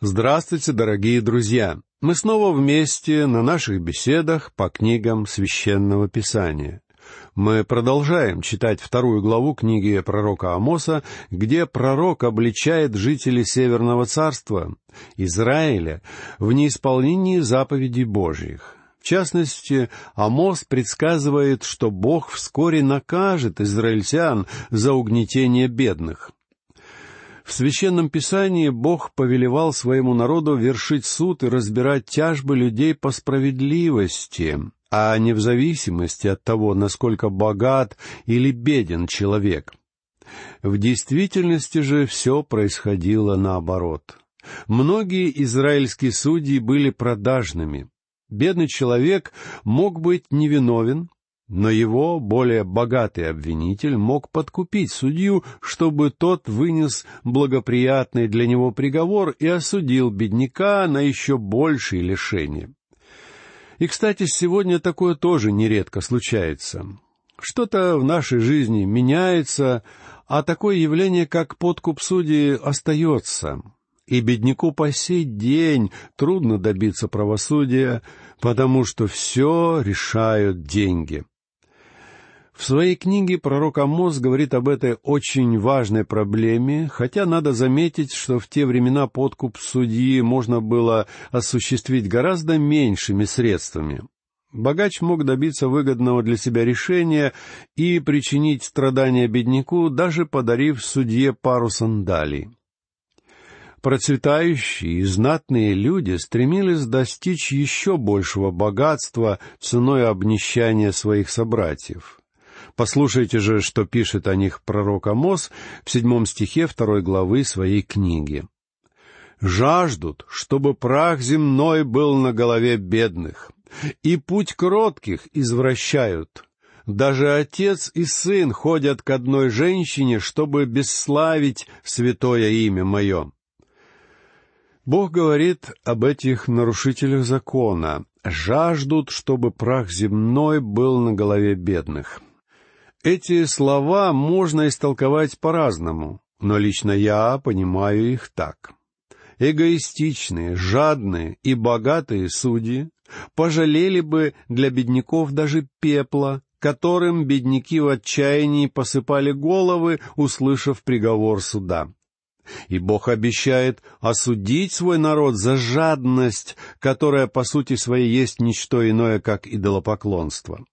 Здравствуйте, дорогие друзья! Мы снова вместе на наших беседах по книгам Священного Писания. Мы продолжаем читать вторую главу книги пророка Амоса, где пророк обличает жителей Северного Царства, Израиля, в неисполнении заповедей Божьих. В частности, Амос предсказывает, что Бог вскоре накажет израильтян за угнетение бедных. В Священном Писании Бог повелевал своему народу вершить суд и разбирать тяжбы людей по справедливости, а не в зависимости от того, насколько богат или беден человек. В действительности же все происходило наоборот. Многие израильские судьи были продажными. Бедный человек мог быть невиновен, но его более богатый обвинитель мог подкупить судью, чтобы тот вынес благоприятный для него приговор и осудил бедняка на еще большее лишение. И, кстати, сегодня такое тоже нередко случается. Что-то в нашей жизни меняется, а такое явление, как подкуп судьи, остается. И бедняку по сей день трудно добиться правосудия, потому что все решают деньги. В своей книге пророк Амос говорит об этой очень важной проблеме, хотя надо заметить, что в те времена подкуп судьи можно было осуществить гораздо меньшими средствами. Богач мог добиться выгодного для себя решения и причинить страдания бедняку, даже подарив судье пару сандалий. Процветающие и знатные люди стремились достичь еще большего богатства ценой обнищания своих собратьев — Послушайте же, что пишет о них пророк Амос в седьмом стихе второй главы своей книги. «Жаждут, чтобы прах земной был на голове бедных, и путь кротких извращают. Даже отец и сын ходят к одной женщине, чтобы бесславить святое имя мое». Бог говорит об этих нарушителях закона, жаждут, чтобы прах земной был на голове бедных. Эти слова можно истолковать по-разному, но лично я понимаю их так. Эгоистичные, жадные и богатые судьи пожалели бы для бедняков даже пепла, которым бедняки в отчаянии посыпали головы, услышав приговор суда. И Бог обещает осудить свой народ за жадность, которая по сути своей есть ничто иное, как идолопоклонство.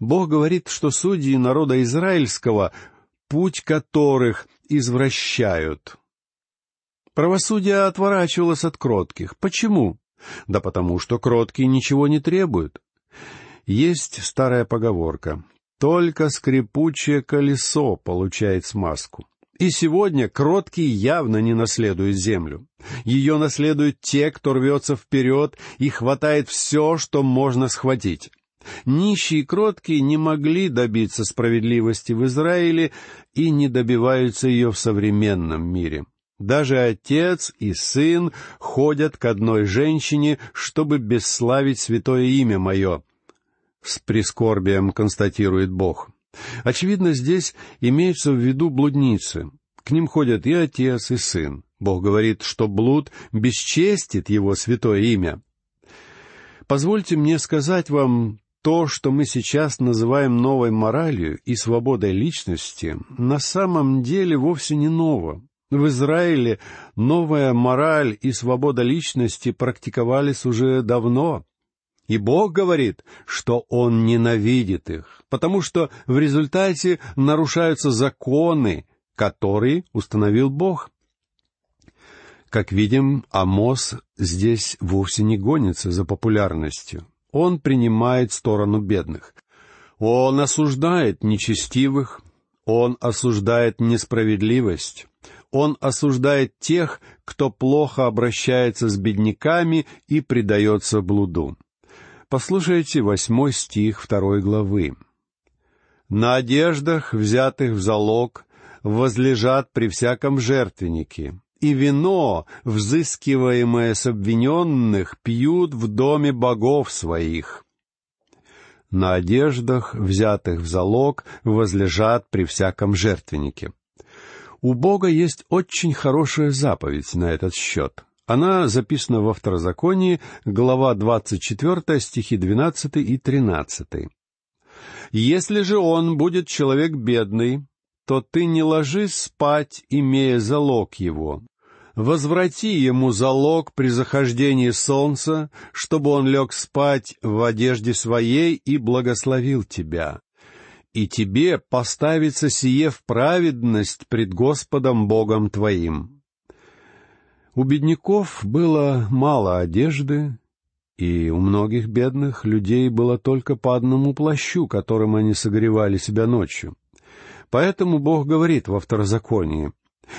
Бог говорит, что судьи народа израильского, путь которых извращают. Правосудие отворачивалось от кротких. Почему? Да потому что кроткие ничего не требуют. Есть старая поговорка. Только скрипучее колесо получает смазку. И сегодня кроткие явно не наследуют землю. Ее наследуют те, кто рвется вперед и хватает все, что можно схватить. Нищие и кроткие не могли добиться справедливости в Израиле и не добиваются ее в современном мире. Даже отец и сын ходят к одной женщине, чтобы бесславить святое имя мое. С прискорбием констатирует Бог. Очевидно, здесь имеются в виду блудницы. К ним ходят и отец, и сын. Бог говорит, что блуд бесчестит его святое имя. Позвольте мне сказать вам то, что мы сейчас называем новой моралью и свободой личности, на самом деле вовсе не ново. В Израиле новая мораль и свобода личности практиковались уже давно. И Бог говорит, что Он ненавидит их, потому что в результате нарушаются законы, которые установил Бог. Как видим, Амос здесь вовсе не гонится за популярностью он принимает сторону бедных. Он осуждает нечестивых, он осуждает несправедливость, он осуждает тех, кто плохо обращается с бедняками и предается блуду. Послушайте восьмой стих второй главы. «На одеждах, взятых в залог, возлежат при всяком жертвеннике, и вино, взыскиваемое с обвиненных, пьют в доме богов своих. На одеждах, взятых в залог, возлежат при всяком жертвеннике. У Бога есть очень хорошая заповедь на этот счет. Она записана во Второзаконии, глава 24, стихи 12 и 13. «Если же он будет человек бедный, то ты не ложись спать, имея залог его. Возврати ему залог при захождении солнца, чтобы он лег спать в одежде своей и благословил тебя. И тебе поставится сие в праведность пред Господом Богом твоим». У бедняков было мало одежды, и у многих бедных людей было только по одному плащу, которым они согревали себя ночью. Поэтому Бог говорит во второзаконии,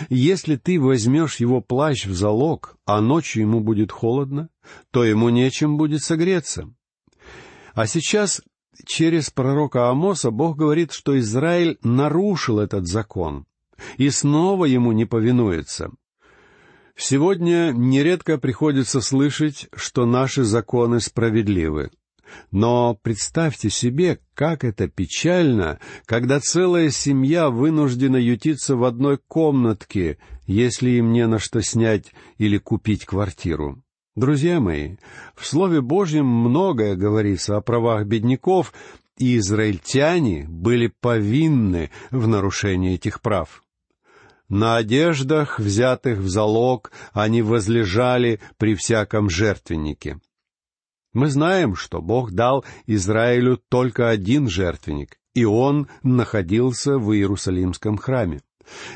«Если ты возьмешь его плащ в залог, а ночью ему будет холодно, то ему нечем будет согреться». А сейчас через пророка Амоса Бог говорит, что Израиль нарушил этот закон и снова ему не повинуется. Сегодня нередко приходится слышать, что наши законы справедливы. Но представьте себе, как это печально, когда целая семья вынуждена ютиться в одной комнатке, если им не на что снять или купить квартиру. Друзья мои, в Слове Божьем многое говорится о правах бедняков, и израильтяне были повинны в нарушении этих прав. На одеждах, взятых в залог, они возлежали при всяком жертвеннике. Мы знаем, что Бог дал Израилю только один жертвенник, и он находился в Иерусалимском храме.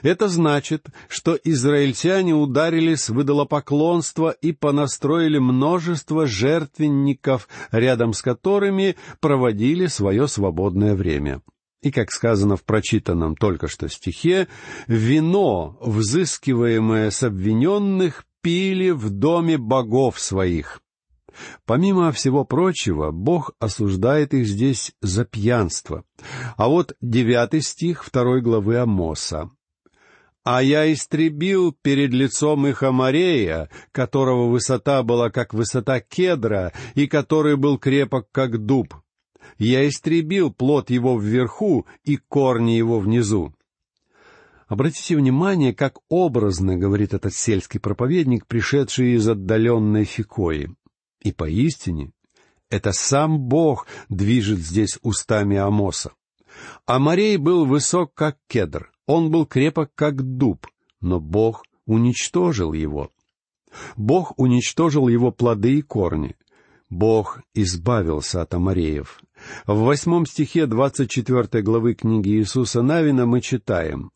Это значит, что израильтяне ударились в идолопоклонство и понастроили множество жертвенников, рядом с которыми проводили свое свободное время. И, как сказано в прочитанном только что стихе, вино, взыскиваемое с обвиненных, пили в доме богов своих. Помимо всего прочего, Бог осуждает их здесь за пьянство. А вот девятый стих второй главы Амоса. «А я истребил перед лицом их Амарея, которого высота была как высота кедра, и который был крепок как дуб, я истребил плод его вверху и корни его внизу. Обратите внимание, как образно говорит этот сельский проповедник, пришедший из отдаленной Фикои. И поистине, это сам Бог движет здесь устами Амоса. Амарей был высок, как кедр, он был крепок, как дуб, но Бог уничтожил его. Бог уничтожил его плоды и корни. Бог избавился от Амареев. В восьмом стихе двадцать четвертой главы книги Иисуса Навина мы читаем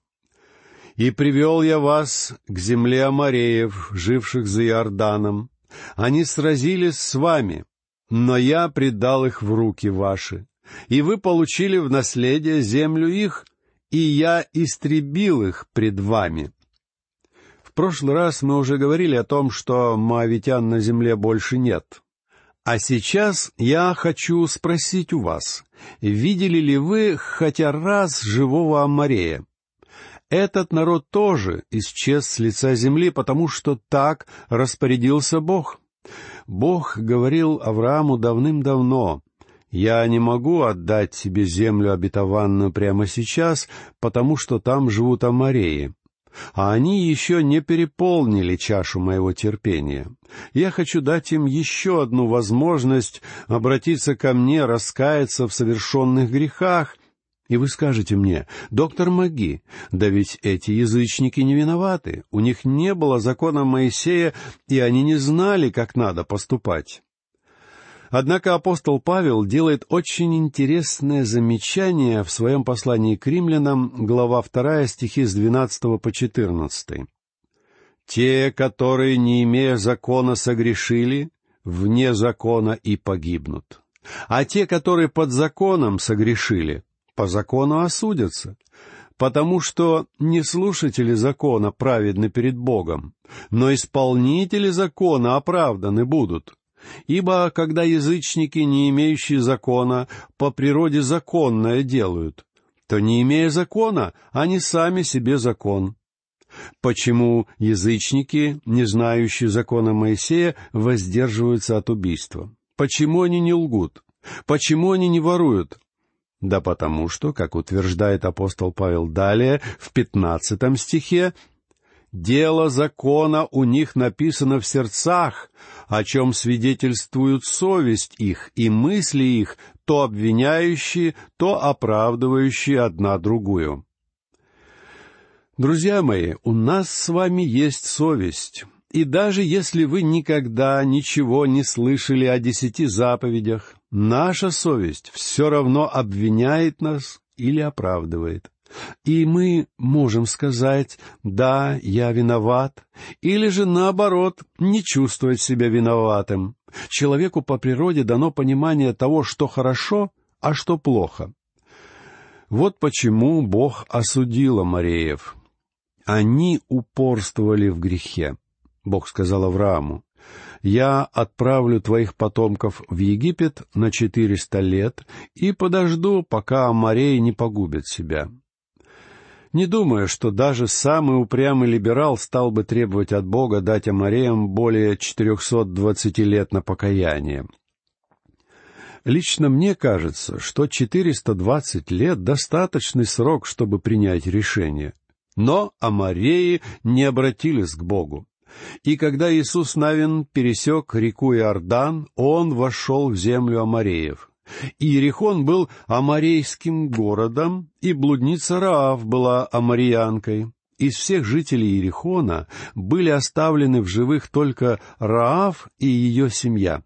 «И привел я вас к земле Амареев, живших за Иорданом. Они сразились с вами, но я предал их в руки ваши, и вы получили в наследие землю их, и я истребил их пред вами». В прошлый раз мы уже говорили о том, что моавитян на земле больше нет — а сейчас я хочу спросить у вас, видели ли вы хотя раз живого Аммарея? Этот народ тоже исчез с лица земли, потому что так распорядился Бог. Бог говорил Аврааму давным-давно, «Я не могу отдать себе землю обетованную прямо сейчас, потому что там живут Амареи а они еще не переполнили чашу моего терпения. Я хочу дать им еще одну возможность обратиться ко мне, раскаяться в совершенных грехах. И вы скажете мне, доктор Маги, да ведь эти язычники не виноваты, у них не было закона Моисея, и они не знали, как надо поступать. Однако апостол Павел делает очень интересное замечание в своем послании к римлянам, глава 2, стихи с 12 по 14. «Те, которые, не имея закона, согрешили, вне закона и погибнут. А те, которые под законом согрешили, по закону осудятся, потому что не слушатели закона праведны перед Богом, но исполнители закона оправданы будут. Ибо когда язычники, не имеющие закона, по природе законное делают, то, не имея закона, они сами себе закон. Почему язычники, не знающие закона Моисея, воздерживаются от убийства? Почему они не лгут? Почему они не воруют? Да потому что, как утверждает апостол Павел далее, в пятнадцатом стихе, Дело закона у них написано в сердцах, о чем свидетельствуют совесть их и мысли их, то обвиняющие, то оправдывающие одна другую. Друзья мои, у нас с вами есть совесть, и даже если вы никогда ничего не слышали о десяти заповедях, наша совесть все равно обвиняет нас или оправдывает. И мы можем сказать «да, я виноват», или же наоборот, не чувствовать себя виноватым. Человеку по природе дано понимание того, что хорошо, а что плохо. Вот почему Бог осудил Амареев. Они упорствовали в грехе. Бог сказал Аврааму, «Я отправлю твоих потомков в Египет на четыреста лет и подожду, пока Амарей не погубит себя». Не думаю, что даже самый упрямый либерал стал бы требовать от Бога дать Амареям более 420 лет на покаяние. Лично мне кажется, что 420 лет — достаточный срок, чтобы принять решение. Но Амареи не обратились к Богу. И когда Иисус Навин пересек реку Иордан, он вошел в землю Амареев. Иерихон был амарейским городом, и блудница Раав была амариянкой. Из всех жителей Иерихона были оставлены в живых только Раав и ее семья.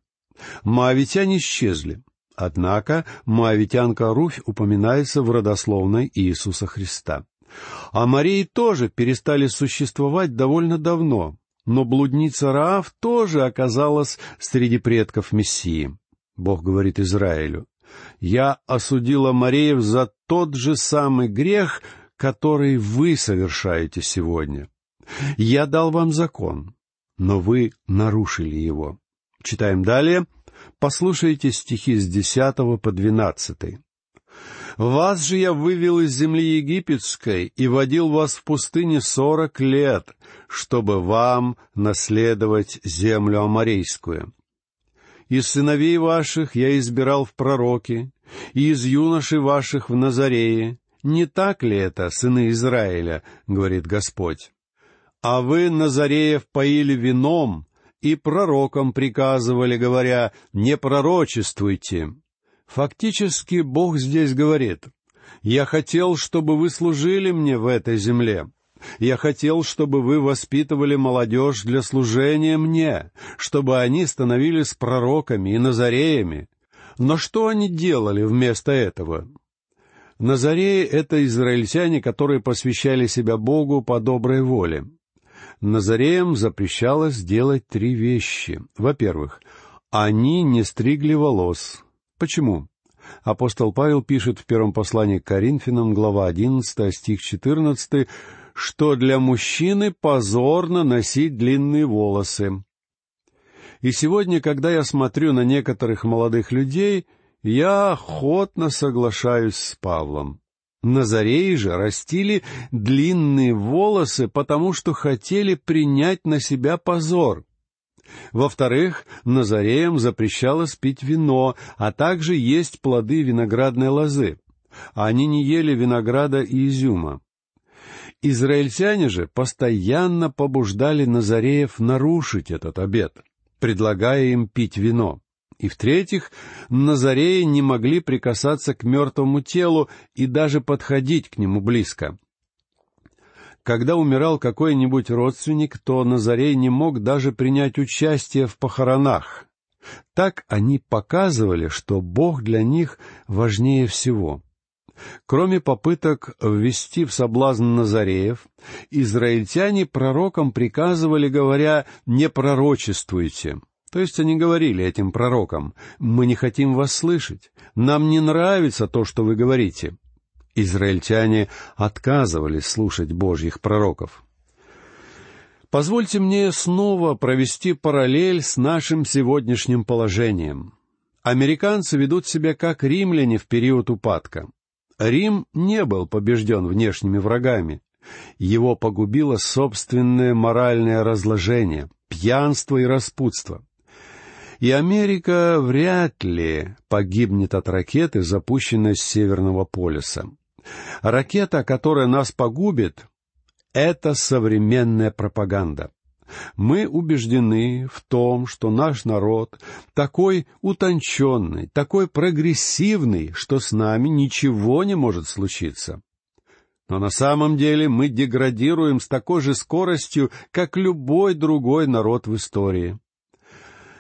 Моавитяне исчезли. Однако моавитянка Руфь упоминается в родословной Иисуса Христа. А тоже перестали существовать довольно давно, но блудница Раав тоже оказалась среди предков Мессии. Бог говорит Израилю, «Я осудила Мареев за тот же самый грех, который вы совершаете сегодня. Я дал вам закон, но вы нарушили его». Читаем далее. Послушайте стихи с десятого по двенадцатый. «Вас же я вывел из земли египетской и водил вас в пустыне сорок лет, чтобы вам наследовать землю аморейскую. Из сыновей ваших я избирал в пророки, и из юношей ваших в Назарее. Не так ли это, сыны Израиля, говорит Господь? А вы Назареев поили вином и пророкам приказывали, говоря, не пророчествуйте. Фактически Бог здесь говорит, «Я хотел, чтобы вы служили мне в этой земле, я хотел, чтобы вы воспитывали молодежь для служения мне, чтобы они становились пророками и назареями. Но что они делали вместо этого? Назареи — это израильтяне, которые посвящали себя Богу по доброй воле. Назареям запрещалось делать три вещи. Во-первых, они не стригли волос. Почему? Апостол Павел пишет в первом послании к Коринфянам, глава 11, стих 14, что для мужчины позорно носить длинные волосы. И сегодня, когда я смотрю на некоторых молодых людей, я охотно соглашаюсь с Павлом. Назареи же растили длинные волосы, потому что хотели принять на себя позор. Во-вторых, Назареям запрещалось пить вино, а также есть плоды виноградной лозы. Они не ели винограда и изюма. Израильтяне же постоянно побуждали Назареев нарушить этот обет, предлагая им пить вино. И в-третьих, Назареи не могли прикасаться к мертвому телу и даже подходить к нему близко. Когда умирал какой-нибудь родственник, то Назарей не мог даже принять участие в похоронах. Так они показывали, что Бог для них важнее всего — Кроме попыток ввести в соблазн Назареев, израильтяне пророкам приказывали, говоря «не пророчествуйте». То есть они говорили этим пророкам «мы не хотим вас слышать, нам не нравится то, что вы говорите». Израильтяне отказывались слушать Божьих пророков. Позвольте мне снова провести параллель с нашим сегодняшним положением. Американцы ведут себя как римляне в период упадка. Рим не был побежден внешними врагами. Его погубило собственное моральное разложение, пьянство и распутство. И Америка вряд ли погибнет от ракеты, запущенной с Северного полюса. Ракета, которая нас погубит, — это современная пропаганда. Мы убеждены в том, что наш народ такой утонченный, такой прогрессивный, что с нами ничего не может случиться. Но на самом деле мы деградируем с такой же скоростью, как любой другой народ в истории.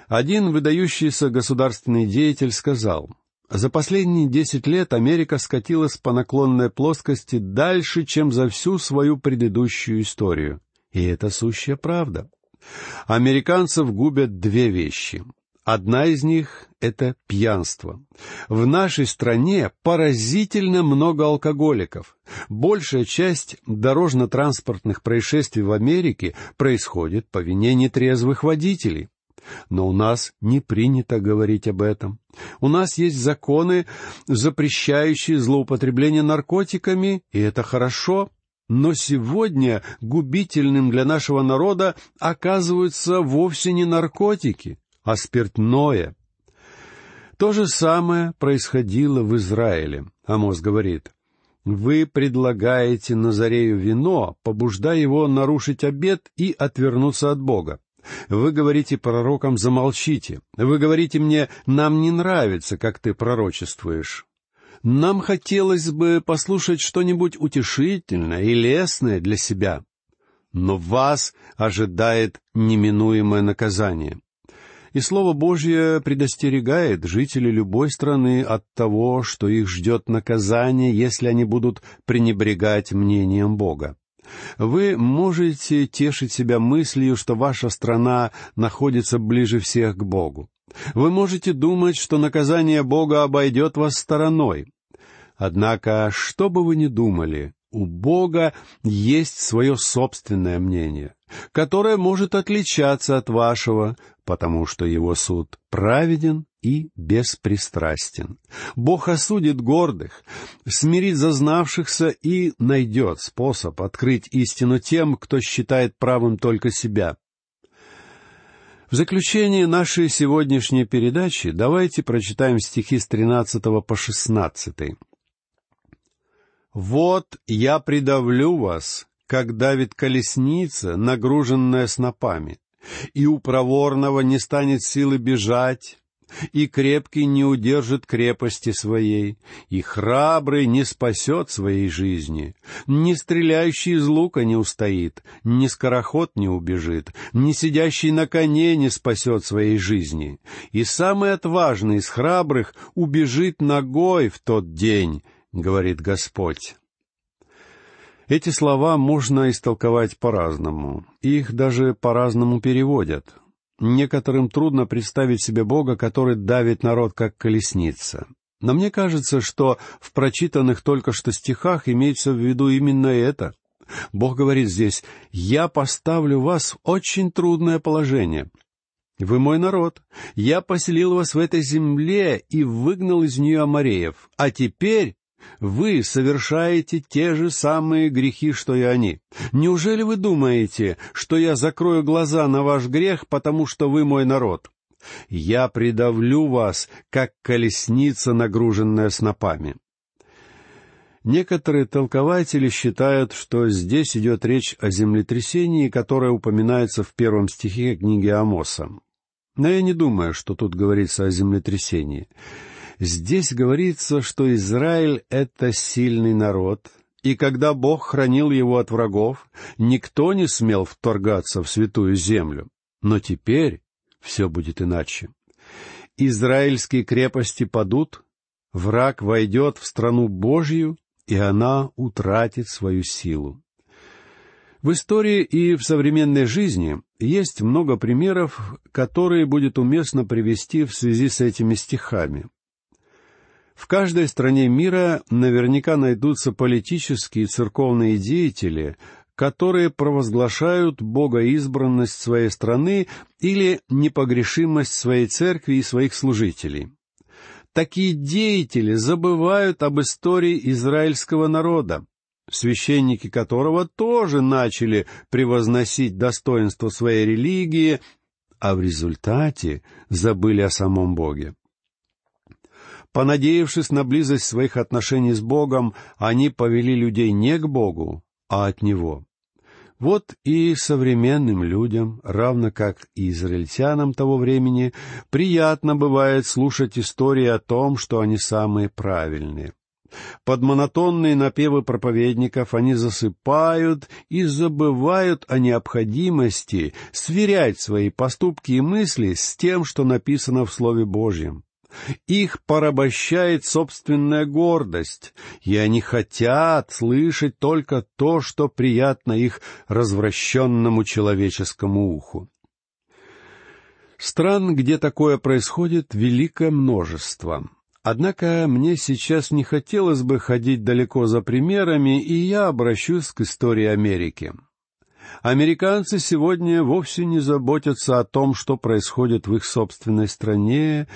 Один выдающийся государственный деятель сказал, «За последние десять лет Америка скатилась по наклонной плоскости дальше, чем за всю свою предыдущую историю. И это сущая правда. Американцев губят две вещи. Одна из них — это пьянство. В нашей стране поразительно много алкоголиков. Большая часть дорожно-транспортных происшествий в Америке происходит по вине нетрезвых водителей. Но у нас не принято говорить об этом. У нас есть законы, запрещающие злоупотребление наркотиками, и это хорошо. Но сегодня губительным для нашего народа оказываются вовсе не наркотики, а спиртное. То же самое происходило в Израиле. Амос говорит, «Вы предлагаете Назарею вино, побуждая его нарушить обет и отвернуться от Бога. Вы говорите пророкам «замолчите». Вы говорите мне «нам не нравится, как ты пророчествуешь». Нам хотелось бы послушать что-нибудь утешительное и лестное для себя. Но вас ожидает неминуемое наказание. И Слово Божье предостерегает жителей любой страны от того, что их ждет наказание, если они будут пренебрегать мнением Бога. Вы можете тешить себя мыслью, что ваша страна находится ближе всех к Богу. Вы можете думать, что наказание Бога обойдет вас стороной. Однако, что бы вы ни думали, у Бога есть свое собственное мнение, которое может отличаться от вашего, потому что его суд праведен и беспристрастен. Бог осудит гордых, смирит зазнавшихся и найдет способ открыть истину тем, кто считает правым только себя. В заключение нашей сегодняшней передачи давайте прочитаем стихи с 13 по 16. «Вот я придавлю вас, как давит колесница, нагруженная снопами, и у проворного не станет силы бежать, и крепкий не удержит крепости своей, и храбрый не спасет своей жизни, ни стреляющий из лука не устоит, ни скороход не убежит, ни сидящий на коне не спасет своей жизни, и самый отважный из храбрых убежит ногой в тот день, говорит Господь. Эти слова можно истолковать по-разному. Их даже по-разному переводят. Некоторым трудно представить себе Бога, который давит народ как колесница. Но мне кажется, что в прочитанных только что стихах имеется в виду именно это. Бог говорит здесь, «Я поставлю вас в очень трудное положение. Вы мой народ. Я поселил вас в этой земле и выгнал из нее Амареев. А теперь вы совершаете те же самые грехи, что и они. Неужели вы думаете, что я закрою глаза на ваш грех, потому что вы мой народ? Я придавлю вас, как колесница, нагруженная снопами. Некоторые толкователи считают, что здесь идет речь о землетрясении, которое упоминается в первом стихе книги Амоса. Но я не думаю, что тут говорится о землетрясении. Здесь говорится, что Израиль — это сильный народ, и когда Бог хранил его от врагов, никто не смел вторгаться в святую землю. Но теперь все будет иначе. Израильские крепости падут, враг войдет в страну Божью, и она утратит свою силу. В истории и в современной жизни есть много примеров, которые будет уместно привести в связи с этими стихами. В каждой стране мира наверняка найдутся политические и церковные деятели, которые провозглашают богоизбранность своей страны или непогрешимость своей церкви и своих служителей. Такие деятели забывают об истории израильского народа, священники которого тоже начали превозносить достоинство своей религии, а в результате забыли о самом Боге. Понадеявшись на близость своих отношений с Богом, они повели людей не к Богу, а от Него. Вот и современным людям, равно как и израильтянам того времени, приятно бывает слушать истории о том, что они самые правильные. Под монотонные напевы проповедников они засыпают и забывают о необходимости сверять свои поступки и мысли с тем, что написано в Слове Божьем. Их порабощает собственная гордость, и они хотят слышать только то, что приятно их развращенному человеческому уху. Стран, где такое происходит, великое множество. Однако мне сейчас не хотелось бы ходить далеко за примерами, и я обращусь к истории Америки. Американцы сегодня вовсе не заботятся о том, что происходит в их собственной стране,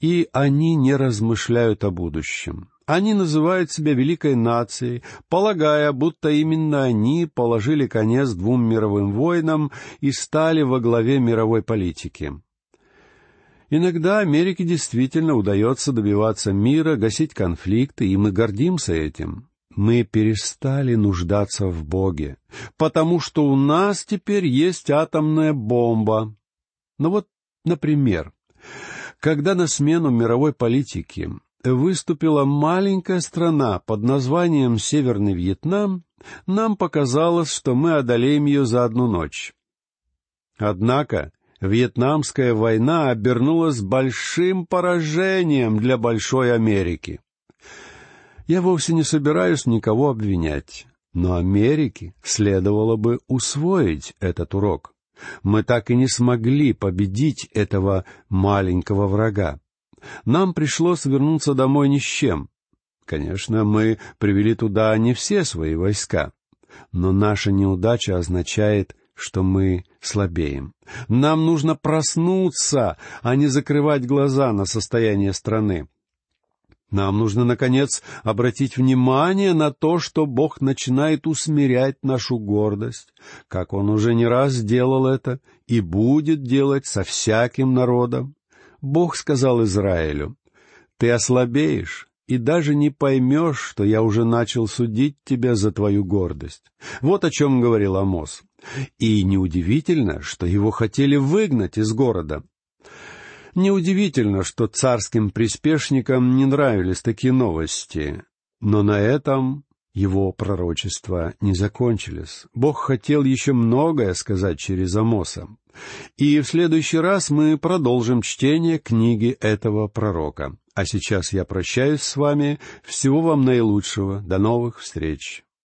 и они не размышляют о будущем. Они называют себя великой нацией, полагая, будто именно они положили конец двум мировым войнам и стали во главе мировой политики. Иногда Америке действительно удается добиваться мира, гасить конфликты, и мы гордимся этим. Мы перестали нуждаться в Боге, потому что у нас теперь есть атомная бомба. Ну вот, например, когда на смену мировой политике выступила маленькая страна под названием Северный Вьетнам, нам показалось, что мы одолеем ее за одну ночь. Однако Вьетнамская война обернулась большим поражением для Большой Америки. Я вовсе не собираюсь никого обвинять, но Америке следовало бы усвоить этот урок мы так и не смогли победить этого маленького врага. Нам пришлось вернуться домой ни с чем. Конечно, мы привели туда не все свои войска, но наша неудача означает, что мы слабеем. Нам нужно проснуться, а не закрывать глаза на состояние страны. Нам нужно, наконец, обратить внимание на то, что Бог начинает усмирять нашу гордость, как Он уже не раз делал это и будет делать со всяким народом. Бог сказал Израилю, «Ты ослабеешь и даже не поймешь, что я уже начал судить тебя за твою гордость». Вот о чем говорил Амос. И неудивительно, что его хотели выгнать из города. Неудивительно, что царским приспешникам не нравились такие новости, но на этом его пророчества не закончились. Бог хотел еще многое сказать через Амоса. И в следующий раз мы продолжим чтение книги этого пророка. А сейчас я прощаюсь с вами. Всего вам наилучшего. До новых встреч.